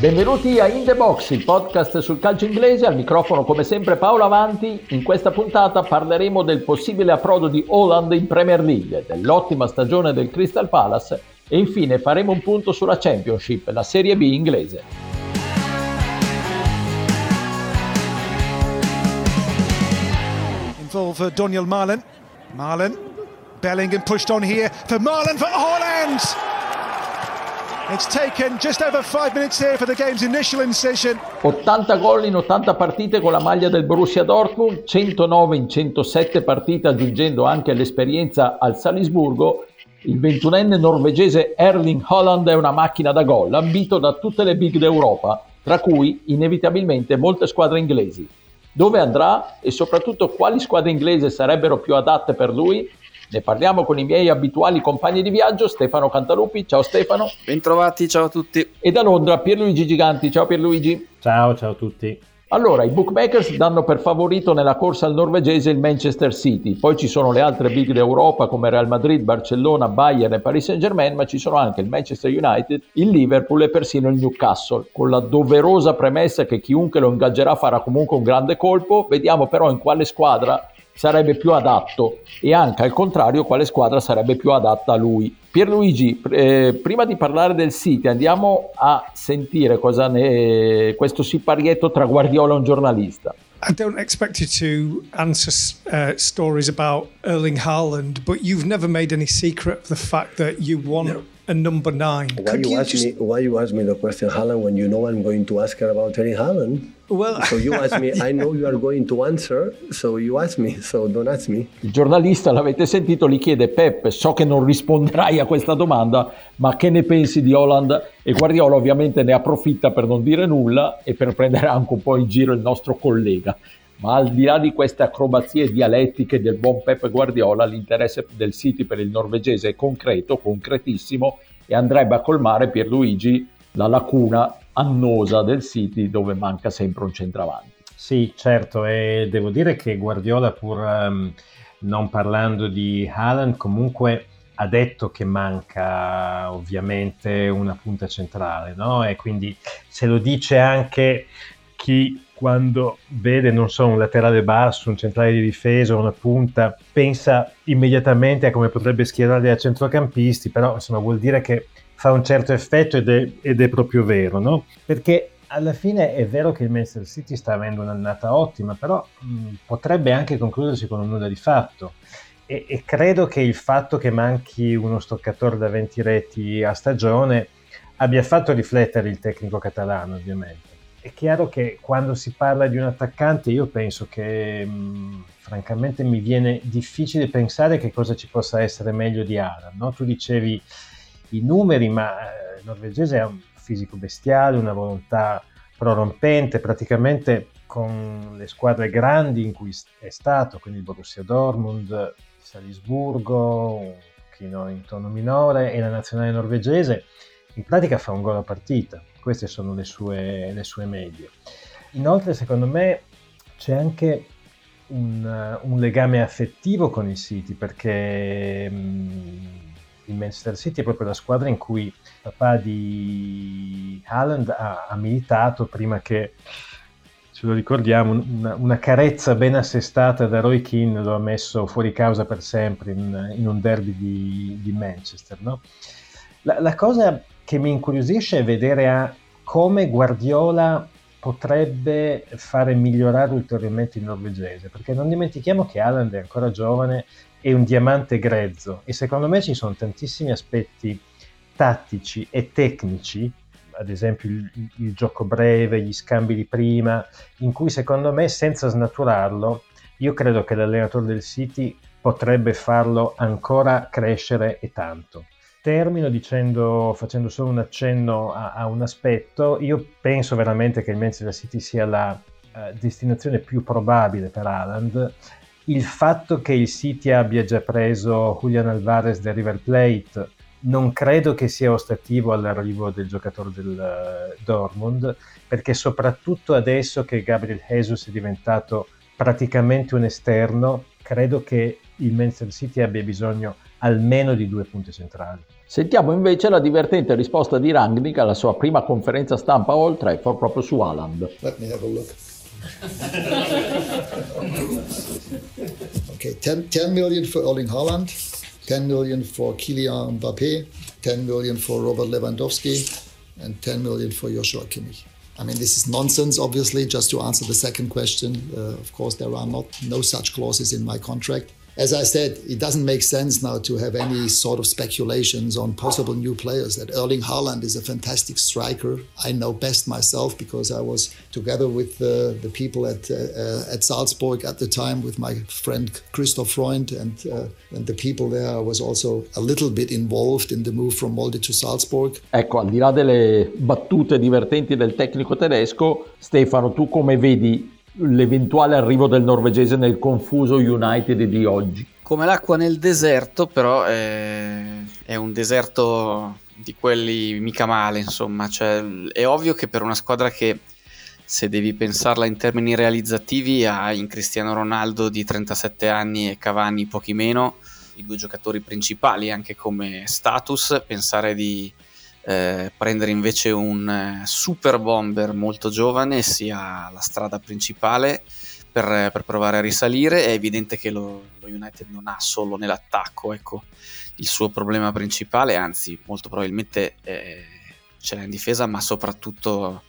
Benvenuti a In The Box, il podcast sul calcio inglese, al microfono come sempre Paolo Avanti. In questa puntata parleremo del possibile approdo di Holland in Premier League, dell'ottima stagione del Crystal Palace e infine faremo un punto sulla Championship, la Serie B inglese. Involve Daniel Marlin. Marlin, Bellingham pushed on here for Marlin for Holland! 80 gol in 80 partite con la maglia del Borussia Dortmund, 109 in 107 partite aggiungendo anche l'esperienza al Salisburgo. Il 21enne norvegese Erling Holland è una macchina da gol, ambito da tutte le big d'Europa, tra cui inevitabilmente molte squadre inglesi. Dove andrà e soprattutto quali squadre inglesi sarebbero più adatte per lui? Ne parliamo con i miei abituali compagni di viaggio, Stefano Cantalupi. Ciao Stefano. Bentrovati, ciao a tutti. E da Londra Pierluigi Giganti. Ciao Pierluigi. Ciao, ciao a tutti. Allora, i bookmakers danno per favorito nella corsa al norvegese il Manchester City, poi ci sono le altre big d'Europa come Real Madrid, Barcellona, Bayern e Paris Saint-Germain, ma ci sono anche il Manchester United, il Liverpool e persino il Newcastle, con la doverosa premessa che chiunque lo ingaggerà farà comunque un grande colpo, vediamo però in quale squadra sarebbe più adatto e anche al contrario quale squadra sarebbe più adatta a lui. Pierluigi, eh, prima di parlare del City andiamo a sentire cosa ne questo siparietto tra Guardiola e un giornalista. I don't expect you to answer uh, stories about Erling Haaland, but you've never made any secret of the fact that you want no. A number nine. Why you, you, ask just... me? Why you ask me the question Haaland when you know I'm going to ask her about Erling Haaland? Well, so you ask me, I know you are going to answer, so you ask me, so don't ask me. Il giornalista, l'avete sentito, gli chiede Pep, so che non risponderai a questa domanda, ma che ne pensi di Holland? E Guardiola ovviamente ne approfitta per non dire nulla e per prendere anche un po' in giro il nostro collega. Ma al di là di queste acrobazie dialettiche del buon Pep Guardiola, l'interesse del City per il norvegese è concreto, concretissimo e andrebbe a colmare Pierluigi la lacuna annosa del City dove manca sempre un centravanti. Sì, certo, e devo dire che Guardiola, pur um, non parlando di Haaland, comunque ha detto che manca ovviamente una punta centrale, no? E quindi se lo dice anche chi quando vede, non so, un laterale basso, un centrale di difesa, una punta, pensa immediatamente a come potrebbe schierare a centrocampisti, però insomma vuol dire che fa un certo effetto ed è, ed è proprio vero, no? Perché alla fine è vero che il Manchester City sta avendo un'annata ottima, però mh, potrebbe anche concludersi con un nulla di fatto. E, e, credo che il fatto che manchi uno stoccatore da 20 reti a stagione abbia fatto riflettere il tecnico catalano, ovviamente. È chiaro che quando si parla di un attaccante, io penso che mh, francamente mi viene difficile pensare che cosa ci possa essere meglio di Alan. No? Tu dicevi i numeri, ma eh, il norvegese ha un fisico bestiale, una volontà prorompente, praticamente con le squadre grandi in cui è stato, quindi Borussia Dortmund, Salisburgo, un pochino in tono minore e la nazionale norvegese, in pratica fa un gol a partita. Queste sono le sue, le sue medie. Inoltre, secondo me, c'è anche un, un legame affettivo con il City perché mh, il Manchester City è proprio la squadra in cui papà di Haaland ha, ha militato prima che ce lo ricordiamo, una, una, carezza ben assestata da Roy Keane lo ha messo fuori causa per sempre in, in un derby di, di Manchester. No? La, la, cosa che mi incuriosisce è vedere a come Guardiola potrebbe fare migliorare ulteriormente il norvegese, perché non dimentichiamo che Haaland è ancora giovane è un diamante grezzo e secondo me ci sono tantissimi aspetti tattici e tecnici, ad esempio il, il, gioco breve, gli scambi di prima, in cui secondo me senza snaturarlo, io credo che l'allenatore del City potrebbe farlo ancora crescere e tanto. Termino dicendo, facendo solo un accenno a, a un aspetto, io penso veramente che il Manchester City sia la uh, destinazione più probabile per Haaland. Il fatto che il City abbia già preso Julian Alvarez del River Plate non credo che sia ostativo all'arrivo del giocatore del uh, Dortmund, perché soprattutto adesso che Gabriel Jesus è diventato praticamente un esterno, credo che il Manchester City abbia bisogno almeno di due punte centrali. Sentiamo invece la divertente risposta di Rangnick alla sua prima conferenza stampa a Old Trafford proprio su Haaland. Let me have a look. okay, 10, 10 million for Erling Haaland, 10 million for Kylian Mbappé, 10 million for Robert Lewandowski, and 10 million for Joshua Kimmich. I mean, this is nonsense, obviously, just to answer the second question. Uh, of course, there are not no such clauses in my contract. As I said, it doesn't make sense now to have any sort of speculations on possible new players. That Erling Haaland is a fantastic striker. I know best myself because I was together with the people at uh, at Salzburg at the time with my friend Christoph Freund and uh, and the people there. I was also a little bit involved in the move from Molde to Salzburg. Ecco, al di là delle battute divertenti del tecnico tedesco, Stefano, tu come vedi l'eventuale arrivo del norvegese nel confuso United di oggi. Come l'acqua nel deserto, però è, è un deserto di quelli mica male, insomma, cioè, è ovvio che per una squadra che se devi pensarla in termini realizzativi ha in Cristiano Ronaldo di 37 anni e Cavani pochi meno, i due giocatori principali anche come status, pensare di eh, prendere invece un eh, super bomber molto giovane sia la strada principale per, per, provare a risalire. È evidente che lo, lo United non ha solo nell'attacco ecco, il suo problema principale, anzi molto probabilmente eh, ce l'ha in difesa, ma soprattutto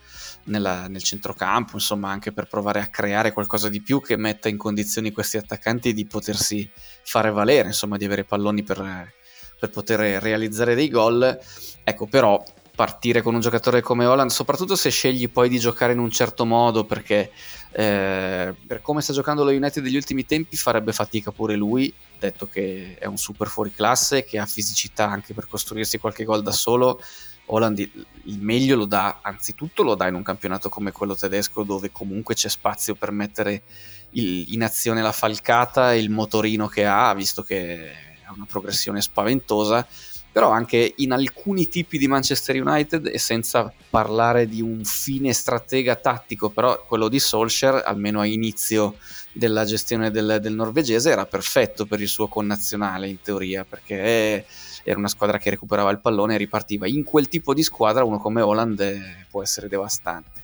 nella, nel centrocampo, insomma anche per provare a creare qualcosa di più che metta in condizioni questi attaccanti di potersi fare valere, insomma di avere palloni per per poter realizzare dei gol. Ecco, però partire con un giocatore come Holland, soprattutto se scegli poi di giocare in un certo modo, perché eh, per come sta giocando lo United degli ultimi tempi farebbe fatica pure lui, detto che è un super fuori classe, che ha fisicità anche per costruirsi qualche gol da solo. Holland il meglio lo dà, anzitutto lo dà in un campionato come quello tedesco dove comunque c'è spazio per mettere il, in azione la falcata e il motorino che ha, visto che una progressione spaventosa, però anche in alcuni tipi di Manchester United e senza parlare di un fine stratega tattico, però quello di Solskjaer, almeno a inizio della gestione del, del norvegese, era perfetto per il suo connazionale in teoria, perché era una squadra che recuperava il pallone e ripartiva. In quel tipo di squadra uno come Holland può essere devastante.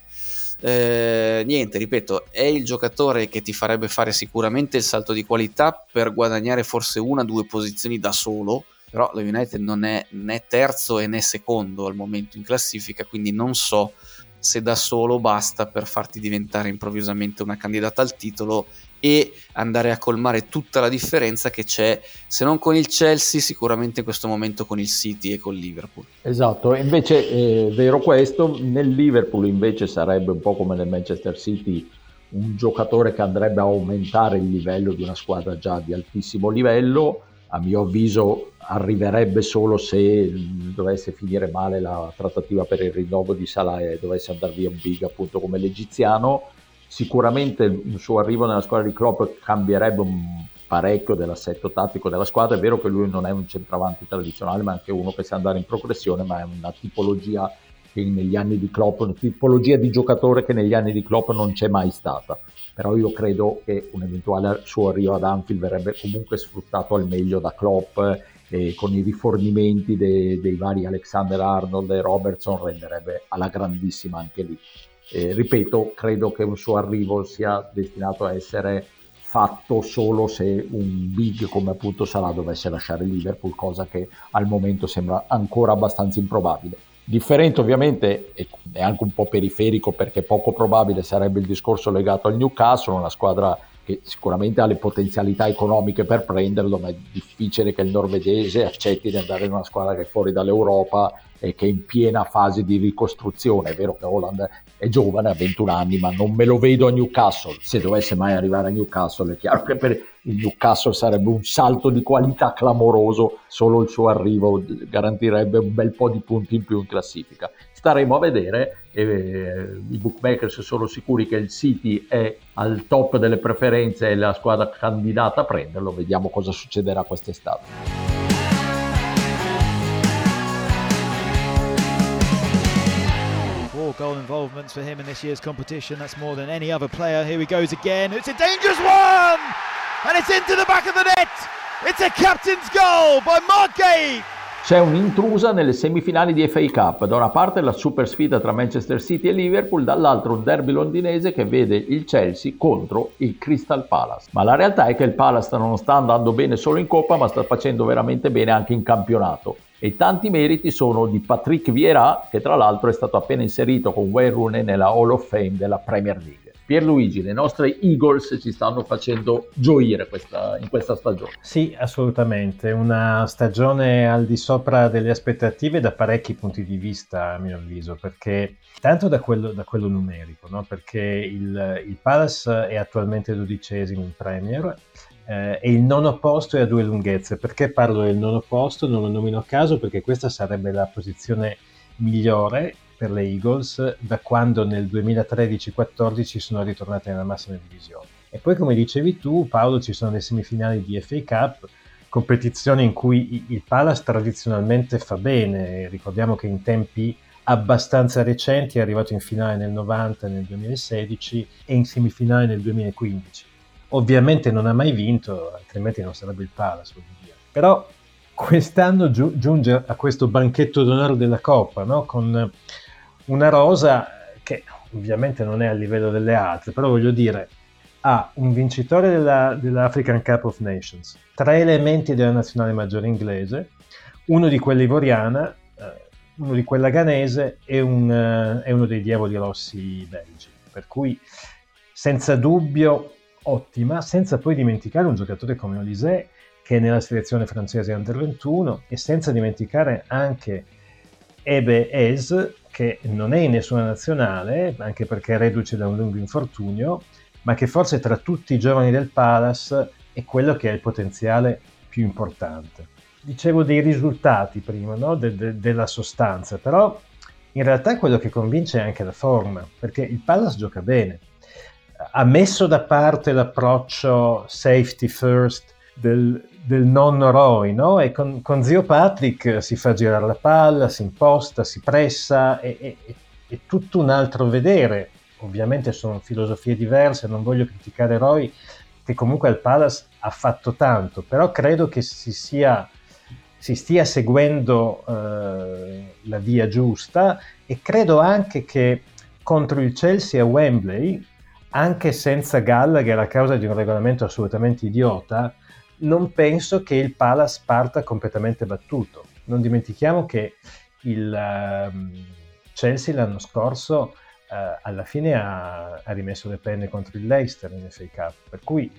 Eh, niente, ripeto, è il giocatore che ti farebbe fare sicuramente il salto di qualità per guadagnare forse una o due posizioni da solo, però lo United non è né terzo né secondo al momento in classifica, quindi non so se da solo basta per farti diventare improvvisamente una candidata al titolo e andare a colmare tutta la differenza che c'è, se non con il Chelsea, sicuramente in questo momento con il City e con Liverpool. Esatto, invece è vero questo, nel Liverpool invece sarebbe un po' come nel Manchester City un giocatore che andrebbe a aumentare il livello di una squadra già di altissimo livello, a mio avviso arriverebbe solo se dovesse finire male la trattativa per il rinnovo di Salah e dovesse andare via un big appunto come l'egiziano Sicuramente il suo arrivo nella squadra di Klopp cambierebbe parecchio dell'assetto tattico della squadra. È vero che lui non è un centravanti tradizionale, ma anche uno che sa andare in progressione, ma è una tipologia che negli anni di Klopp, una tipologia di giocatore che negli anni di Klopp non c'è mai stata. Però io credo che un eventuale suo arrivo ad Anfield verrebbe comunque sfruttato al meglio da Klopp e con i rifornimenti dei, dei vari Alexander Arnold e Robertson renderebbe alla grandissima anche lì. Eh, ripeto, credo che un suo arrivo sia destinato a essere fatto solo se un big come appunto Salah dovesse lasciare Liverpool, cosa che al momento sembra ancora abbastanza improbabile. Differente ovviamente e anche un po' periferico perché poco probabile sarebbe il discorso legato al Newcastle, una squadra che sicuramente ha le potenzialità economiche per prenderlo, ma è difficile che il norvegese accetti di andare in una squadra che è fuori dall'Europa e che è in piena fase di ricostruzione. È vero che Holland è giovane, ha 21 anni, ma non me lo vedo a Newcastle. Se dovesse mai arrivare a Newcastle, è chiaro che per il Newcastle sarebbe un salto di qualità clamoroso, solo il suo arrivo garantirebbe un bel po' di punti in più in classifica. Staremo a vedere, eh, i bookmakers sono sicuri che il City è al top delle preferenze e la squadra candidata a prenderlo, vediamo cosa succederà quest'estate. goal involvements for him in this year's competition. That's more than any other player. Here he goes again. It's a dangerous one! And it's into the back of the net! It's a captain's goal by Mark. C'è un'intrusa nelle semifinali di FA Cup, da una parte la super sfida tra Manchester City e Liverpool, dall'altro un derby londinese che vede il Chelsea contro il Crystal Palace. Ma la realtà è che il Palace non sta andando bene solo in Coppa, ma sta facendo veramente bene anche in campionato. E tanti meriti sono di Patrick Vieira, che tra l'altro è stato appena inserito con Wayne Rooney nella Hall of Fame della Premier League. Pierluigi, le nostre Eagles ci stanno facendo gioire questa, in questa stagione. Sì, assolutamente, una stagione al di sopra delle aspettative da parecchi punti di vista, a mio avviso, perché tanto da quello, da quello numerico, no? perché il, il Palace è attualmente dodicesimo in Premier, eh, e il nono posto è a due lunghezze. Perché parlo del nono posto? Non lo nomino a caso perché questa sarebbe la posizione migliore per le Eagles da quando nel 2013-14 sono ritornate nella massima divisione. E poi, come dicevi tu, Paolo, ci sono le semifinali di FA Cup, competizione in cui il Palace tradizionalmente fa bene. Ricordiamo che in tempi abbastanza recenti è arrivato in finale nel 90 nel 2016 e in semifinale nel 2015. Ovviamente non ha mai vinto, altrimenti non sarebbe il Palace, Però quest'anno giunge a questo banchetto d'onore della Coppa, no? con una rosa che ovviamente non è a livello delle altre, però voglio dire, ha un vincitore della, dell'African Cup of Nations, tre elementi della nazionale maggiore inglese, uno di quella ivoriana, eh, uno di quella ghanese e, un, uh, e uno dei diavoli rossi belgi. Per cui senza dubbio ottima, senza poi dimenticare un giocatore come Olise che è nella selezione francese Under 21 e senza dimenticare anche Ebe Es che non è in nessuna nazionale, anche perché è reduce da un lungo infortunio, ma che forse tra tutti i giovani del Palace è quello che ha il potenziale più importante. Dicevo dei risultati prima, no? de- de- della sostanza, però in realtà è quello che convince anche la forma, perché il Palace gioca bene. Ha messo da parte l'approccio safety first del, del nonno Roy, no? E con, con, zio Patrick si fa girare la palla, si imposta, si pressa, è, è, è tutto un altro vedere. Ovviamente sono filosofie diverse, non voglio criticare Roy, che comunque al Palace ha fatto tanto, però credo che si, sia, si stia seguendo eh, la via giusta e credo anche che contro il Chelsea a Wembley, anche senza Gallagher a causa di un regolamento assolutamente idiota, non penso che il Palace parta completamente battuto. Non dimentichiamo che il uh, Chelsea l'anno scorso uh, alla fine ha, ha, rimesso le penne contro il Leicester in FA Cup, per cui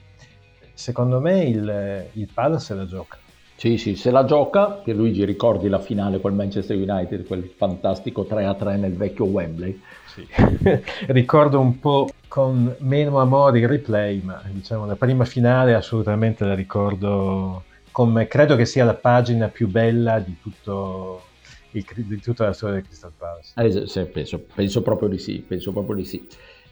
secondo me il, il Palace la gioca. Sì, sì, se la gioca, Pierluigi ricordi la finale col Manchester United, quel fantastico 3-3 nel vecchio Wembley. Sì. Ricordo un po' con meno amore il replay, ma diciamo la prima finale assolutamente la ricordo come credo che sia la pagina più bella di, tutto il, di tutta la storia del Crystal Palace. Eh, sì, penso, penso, proprio di sì, penso proprio di sì.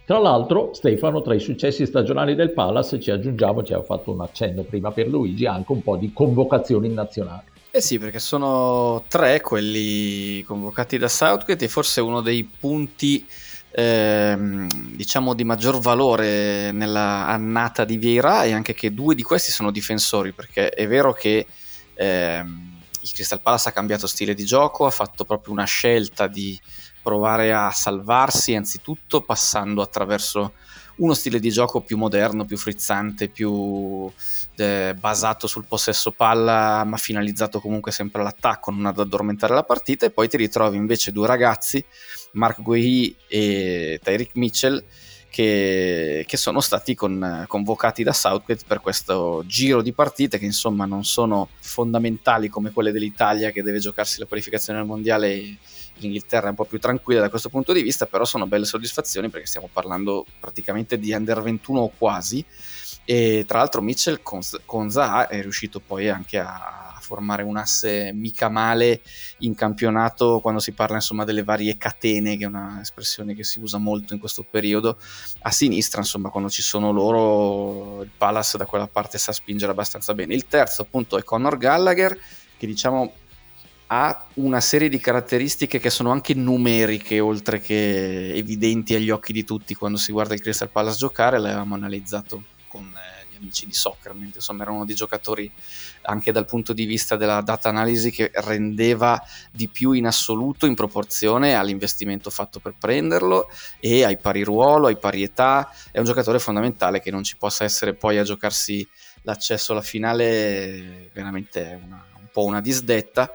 Tra l'altro, Stefano, tra i successi stagionali del Palace ci aggiungiamo, ci ha fatto un accenno prima per Luigi, anche un po' di convocazioni nazionali. Eh sì, perché sono tre quelli convocati da Southgate e forse uno dei punti ehm, diciamo di maggior valore nella annata di Vieira è anche che due di questi sono difensori, perché è vero che ehm, il Crystal Palace ha cambiato stile di gioco, ha fatto proprio una scelta di provare a salvarsi anzitutto passando attraverso uno stile di gioco più moderno, più frizzante, più eh, basato sul possesso palla, ma finalizzato comunque sempre all'attacco, non ad addormentare la partita, e poi ti ritrovi invece due ragazzi, Mark Guehi e Tyreek Mitchell, che, che, sono stati con, convocati da Southgate per questo giro di partite che insomma non sono fondamentali come quelle dell'Italia che deve giocarsi la qualificazione al mondiale l'Inghilterra è un po' più tranquilla da questo punto di vista, però sono belle soddisfazioni perché stiamo parlando praticamente di under 21 o quasi. E tra l'altro Mitchell con, con Zaha è riuscito poi anche a formare un asse mica male in campionato quando si parla insomma delle varie catene, che è un'espressione che si usa molto in questo periodo. A sinistra, insomma, quando ci sono loro, il Palace da quella parte sa spingere abbastanza bene. Il terzo appunto è Conor Gallagher, che diciamo ha una serie di caratteristiche che sono anche numeriche, oltre che evidenti agli occhi di tutti quando si guarda il Crystal Palace giocare. L'avevamo analizzato con eh, gli amici di soccer, insomma erano dei giocatori anche dal punto di vista della data analisi che rendeva di più in assoluto in proporzione all'investimento fatto per prenderlo e ai pari ruolo, ai pari età, è un giocatore fondamentale che non ci possa essere poi a giocarsi l'accesso alla finale veramente una, un po' una disdetta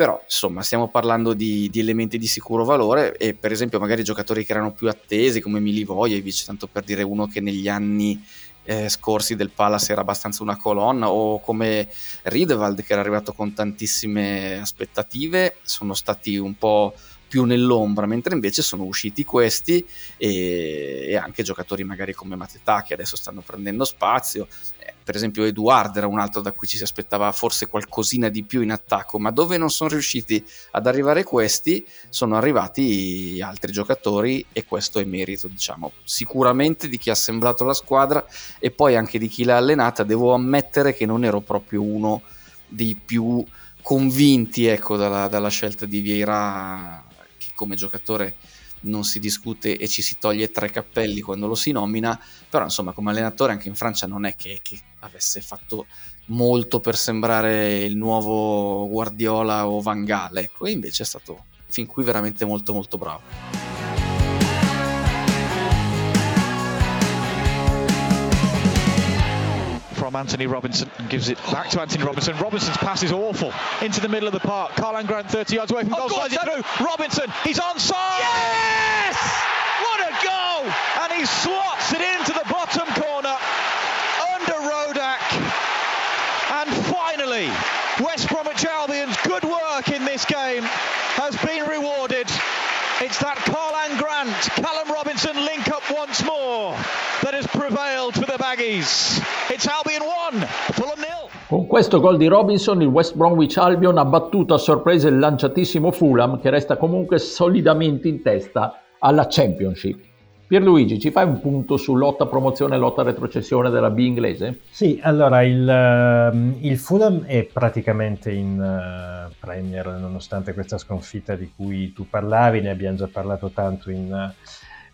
però insomma stiamo parlando di, di, elementi di sicuro valore e per esempio magari giocatori che erano più attesi come Milivojevic, tanto per dire uno che negli anni eh, scorsi del Palace era abbastanza una colonna o come Riedewald che era arrivato con tantissime aspettative sono stati un po' più nell'ombra, mentre invece sono usciti questi e, e anche giocatori magari come Matetà che adesso stanno prendendo spazio. Per esempio Eduard era un altro da cui ci si aspettava forse qualcosina di più in attacco, ma dove non sono riusciti ad arrivare questi sono arrivati altri giocatori e questo è merito, diciamo, sicuramente di chi ha assemblato la squadra e poi anche di chi l'ha allenata. Devo ammettere che non ero proprio uno dei più convinti ecco, dalla, dalla scelta di Vieira come giocatore non si discute e ci si toglie tre cappelli quando lo si nomina, però insomma come allenatore anche in Francia non è che, che avesse fatto molto per sembrare il nuovo Guardiola o Van Gaal, ecco, e invece è stato fin qui veramente molto molto bravo. from Anthony Robinson and gives it back to Anthony Robinson. Robinson's pass is awful into the middle of the park. Carlan Grant 30 yards away from goal, oh, slides it through. Robinson, he's onside! Yes! What a goal! And he slots it into the bottom corner. And finally, West Bromwich Albion's good work in this game has been rewarded. It's that Carlan Grant, Callum Robinson link up once more that has prevailed for the Baggies. It's Albion 1, Fulham 0. Con questo gol di Robinson il West Bromwich Albion ha battuto a sorpresa il lanciatissimo Fulham che resta comunque solidamente in testa alla Championship. Pierluigi, ci fai un punto su lotta promozione e lotta retrocessione della B inglese? Sì, allora il, uh, il Fulham è praticamente in uh, Premier nonostante questa sconfitta di cui tu parlavi, ne abbiamo già parlato tanto in, uh,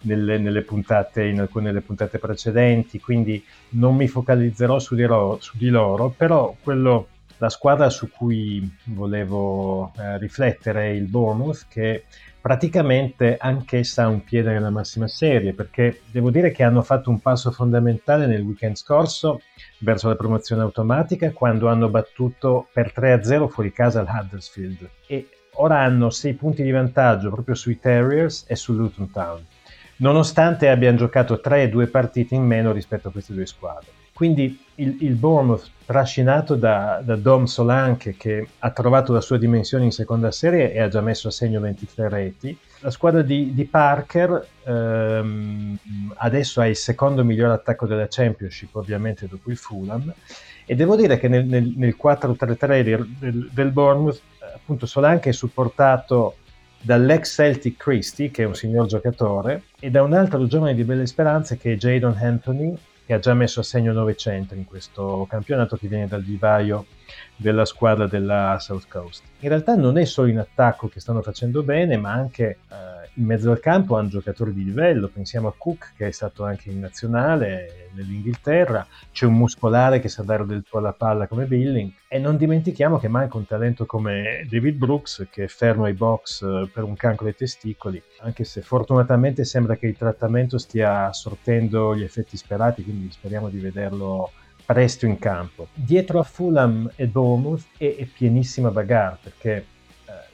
nelle, nelle puntate, in alcune delle puntate precedenti, quindi non mi focalizzerò su di loro, su di loro però quello, la squadra su cui volevo eh, riflettere è il Bournemouth che praticamente anch'essa ha un piede nella massima serie, perché devo dire che hanno fatto un passo fondamentale nel weekend scorso verso la promozione automatica quando hanno battuto per 3-0 fuori casa il Huddersfield e ora hanno 6 punti di vantaggio proprio sui Terriers e su Luton Town, nonostante abbiano giocato 3-2 partite in meno rispetto a queste due squadre. Quindi il, il Bournemouth trascinato da, da, Dom Solanke che ha trovato la sua dimensione in seconda serie e ha già messo a segno 23 reti. La squadra di, di Parker ehm, adesso ha il secondo miglior attacco della Championship, ovviamente dopo il Fulham. E devo dire che nel, nel, nel 4-3-3 del, del, Bournemouth, appunto, Solanke è supportato dall'ex Celtic Christie, che è un signor giocatore, e da un altro giovane di belle speranze che è Jadon Anthony, che ha già messo a segno 900 in questo campionato che viene dal vivaio della squadra della South Coast. In realtà non è solo in attacco che stanno facendo bene, ma anche eh, in mezzo al campo hanno giocatori di livello. Pensiamo a Cook che è stato anche in nazionale nell'Inghilterra, c'è un muscolare che sa dare del tuo alla palla come Billing e non dimentichiamo che manca un talento come David Brooks che è fermo ai box eh, per un cancro ai testicoli, anche se fortunatamente sembra che il trattamento stia sortendo gli effetti sperati, quindi speriamo di vederlo presto in campo. Dietro a Fulham e Bournemouth è, è pienissima bagarre perché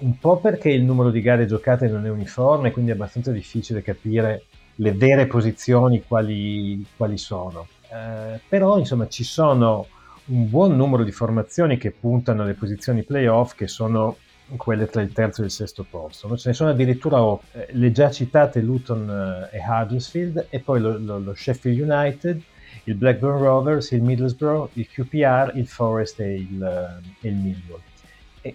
un po' perché il numero di gare giocate non è uniforme, quindi è abbastanza difficile capire le vere posizioni quali, quali sono. Eh, però insomma ci sono un buon numero di formazioni che puntano alle posizioni playoff che sono quelle tra il terzo e il sesto posto. No? Ce ne sono addirittura oh, le già citate Luton eh, e Huddersfield e poi lo, lo, lo Sheffield United il Blackburn Rovers, il Middlesbrough, il QPR, il Forest e il, e il Millwall.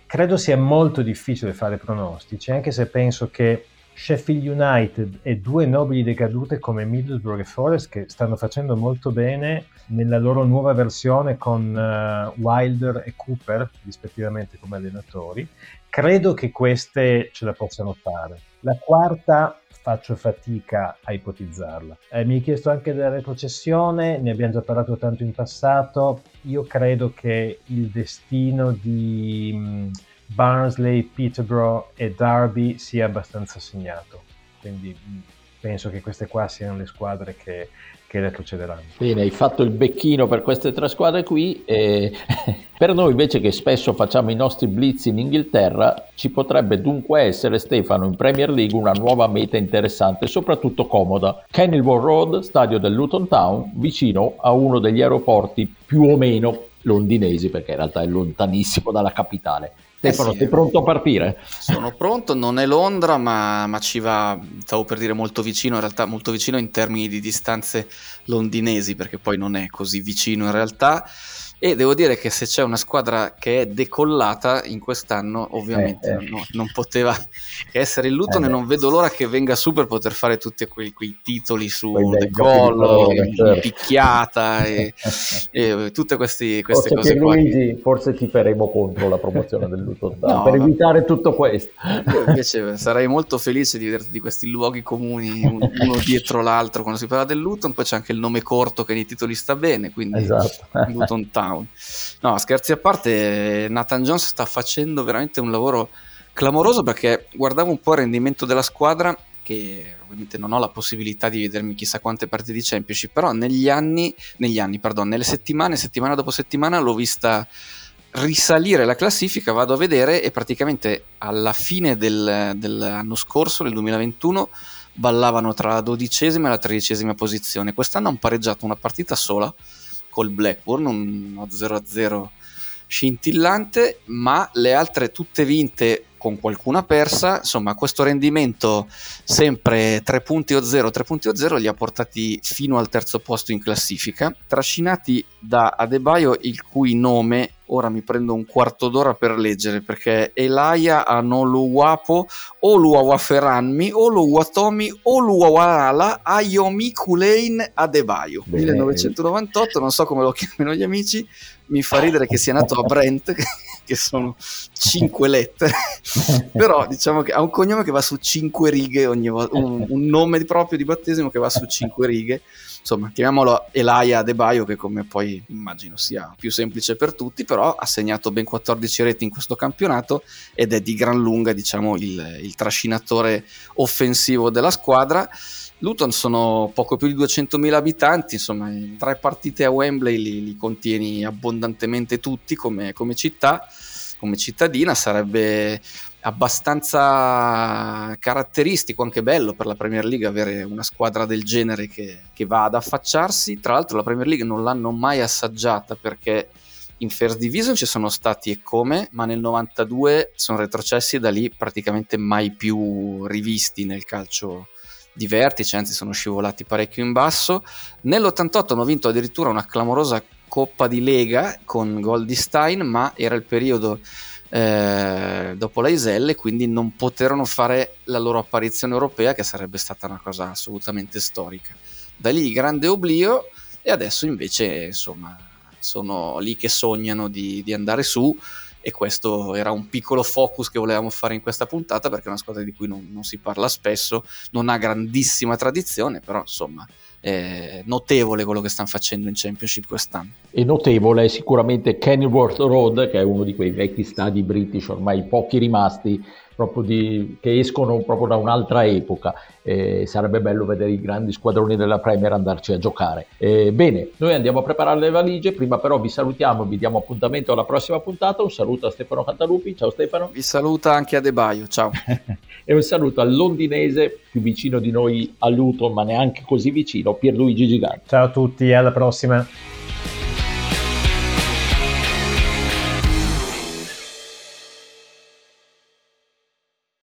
Credo sia molto difficile fare pronostici, anche se penso che Sheffield United e due nobili decadute come Middlesbrough e Forest che stanno facendo molto bene nella loro nuova versione con uh, Wilder e Cooper rispettivamente come allenatori credo che queste ce la possano fare la quarta faccio fatica a ipotizzarla. Eh, mi hai chiesto anche della retrocessione, ne abbiamo già parlato tanto in passato. Io credo che il destino di mm, Barnsley, Peterborough e Derby sia abbastanza segnato. Quindi mm, penso che queste qua siano le squadre che che retrocederanno. Bene, hai fatto il becchino per queste tre squadre qui e per noi invece che spesso facciamo i nostri blitz in Inghilterra ci potrebbe dunque essere Stefano in Premier League una nuova meta interessante e soprattutto comoda. Kenilworth Road, stadio del Luton Town, vicino a uno degli aeroporti più o meno londinesi perché in realtà è lontanissimo dalla capitale. Stefano, eh sì, sei pronto a partire? Sono pronto, non è Londra, ma, ma, ci va, stavo per dire molto vicino, in realtà molto vicino in termini di distanze londinesi, perché poi non è così vicino in realtà. E devo dire che se c'è una squadra che è decollata in quest'anno, ovviamente eh, eh. No, non poteva che essere il Luton eh, e non vedo l'ora che venga su per poter fare tutti quei, quei titoli su decollo, certo. picchiata e, e, tutte questi, queste forse cose qua. Luigi, forse ti faremo contro la promozione del Luton no, per evitare tutto questo. Io invece sarei molto felice di vederti di questi luoghi comuni uno dietro l'altro quando si parla del Luton, poi c'è anche il nome corto che nei titoli sta bene, quindi esatto. Luton Town Brown. No, scherzi a parte, Nathan Jones sta facendo veramente un lavoro clamoroso perché guardavo un po' il rendimento della squadra che ovviamente non ho la possibilità di vedermi chissà quante partite di Championship, però negli anni, negli anni, pardon, nelle settimane, settimana dopo settimana l'ho vista risalire la classifica, vado a vedere e praticamente alla fine del, dell'anno scorso, nel 2021, ballavano tra la dodicesima e la tredicesima posizione. Quest'anno hanno pareggiato una partita sola col Blackburn, uno 0-0 scintillante, ma le altre tutte vinte con qualcuna persa, insomma questo rendimento sempre 3 punti o 0, 3 punti o 0 li ha portati fino al terzo posto in classifica, trascinati da Adebayo il cui nome ora mi prendo un quarto d'ora per leggere perché Elia Anoluwapo o Luawaferanmi o Luwatomi o Luawala Ayomi Kulein Adebayo. 1998 non so come lo chiamano gli amici mi fa ridere che sia nato a Brent che sono cinque lettere. Però diciamo che ha un cognome che va su cinque righe ogni volta un, un nome proprio di battesimo che va su cinque righe insomma, chiamiamolo Elia Adebayo, che come poi immagino sia più semplice per tutti, però ha segnato ben 14 reti in questo campionato ed è di gran lunga, diciamo, il, il trascinatore offensivo della squadra. Luton sono poco più di 200.000 abitanti, insomma, tre partite a Wembley li, li contieni abbondantemente tutti come, come città come cittadina sarebbe abbastanza caratteristico, anche bello per la Premier League avere una squadra del genere che, che va ad affacciarsi. Tra l'altro la Premier League non l'hanno mai assaggiata perché in First Division ci sono stati e come, ma nel 92 sono retrocessi e da lì praticamente mai più rivisti nel calcio di vertice, anzi sono scivolati parecchio in basso. Nell'88 hanno vinto addirittura una clamorosa Coppa di Lega con Goldstein, ma era il periodo eh, dopo la Iselle, quindi non poterono fare la loro apparizione europea, che sarebbe stata una cosa assolutamente storica. Da lì grande oblio, e adesso invece insomma sono lì che sognano di, di andare su. E questo era un piccolo focus che volevamo fare in questa puntata perché è una squadra di cui non, non si parla spesso, non ha grandissima tradizione, però insomma è notevole quello che stanno facendo in Championship quest'anno. E notevole è sicuramente Kenilworth Road, che è uno di quei vecchi stadi british, ormai pochi rimasti, di, che escono proprio da un'altra epoca. Eh, sarebbe bello vedere i grandi squadroni della Premier andarci a giocare. Eh, bene, noi andiamo a preparare le valigie, prima però vi salutiamo, vi diamo appuntamento alla prossima puntata. Un saluto a Stefano Cantalupi, ciao Stefano. Vi saluta anche a De Baio, ciao. e un saluto al londinese più vicino di noi a Luton, ma neanche così vicino, Pierluigi Gigante. Ciao a tutti, alla prossima.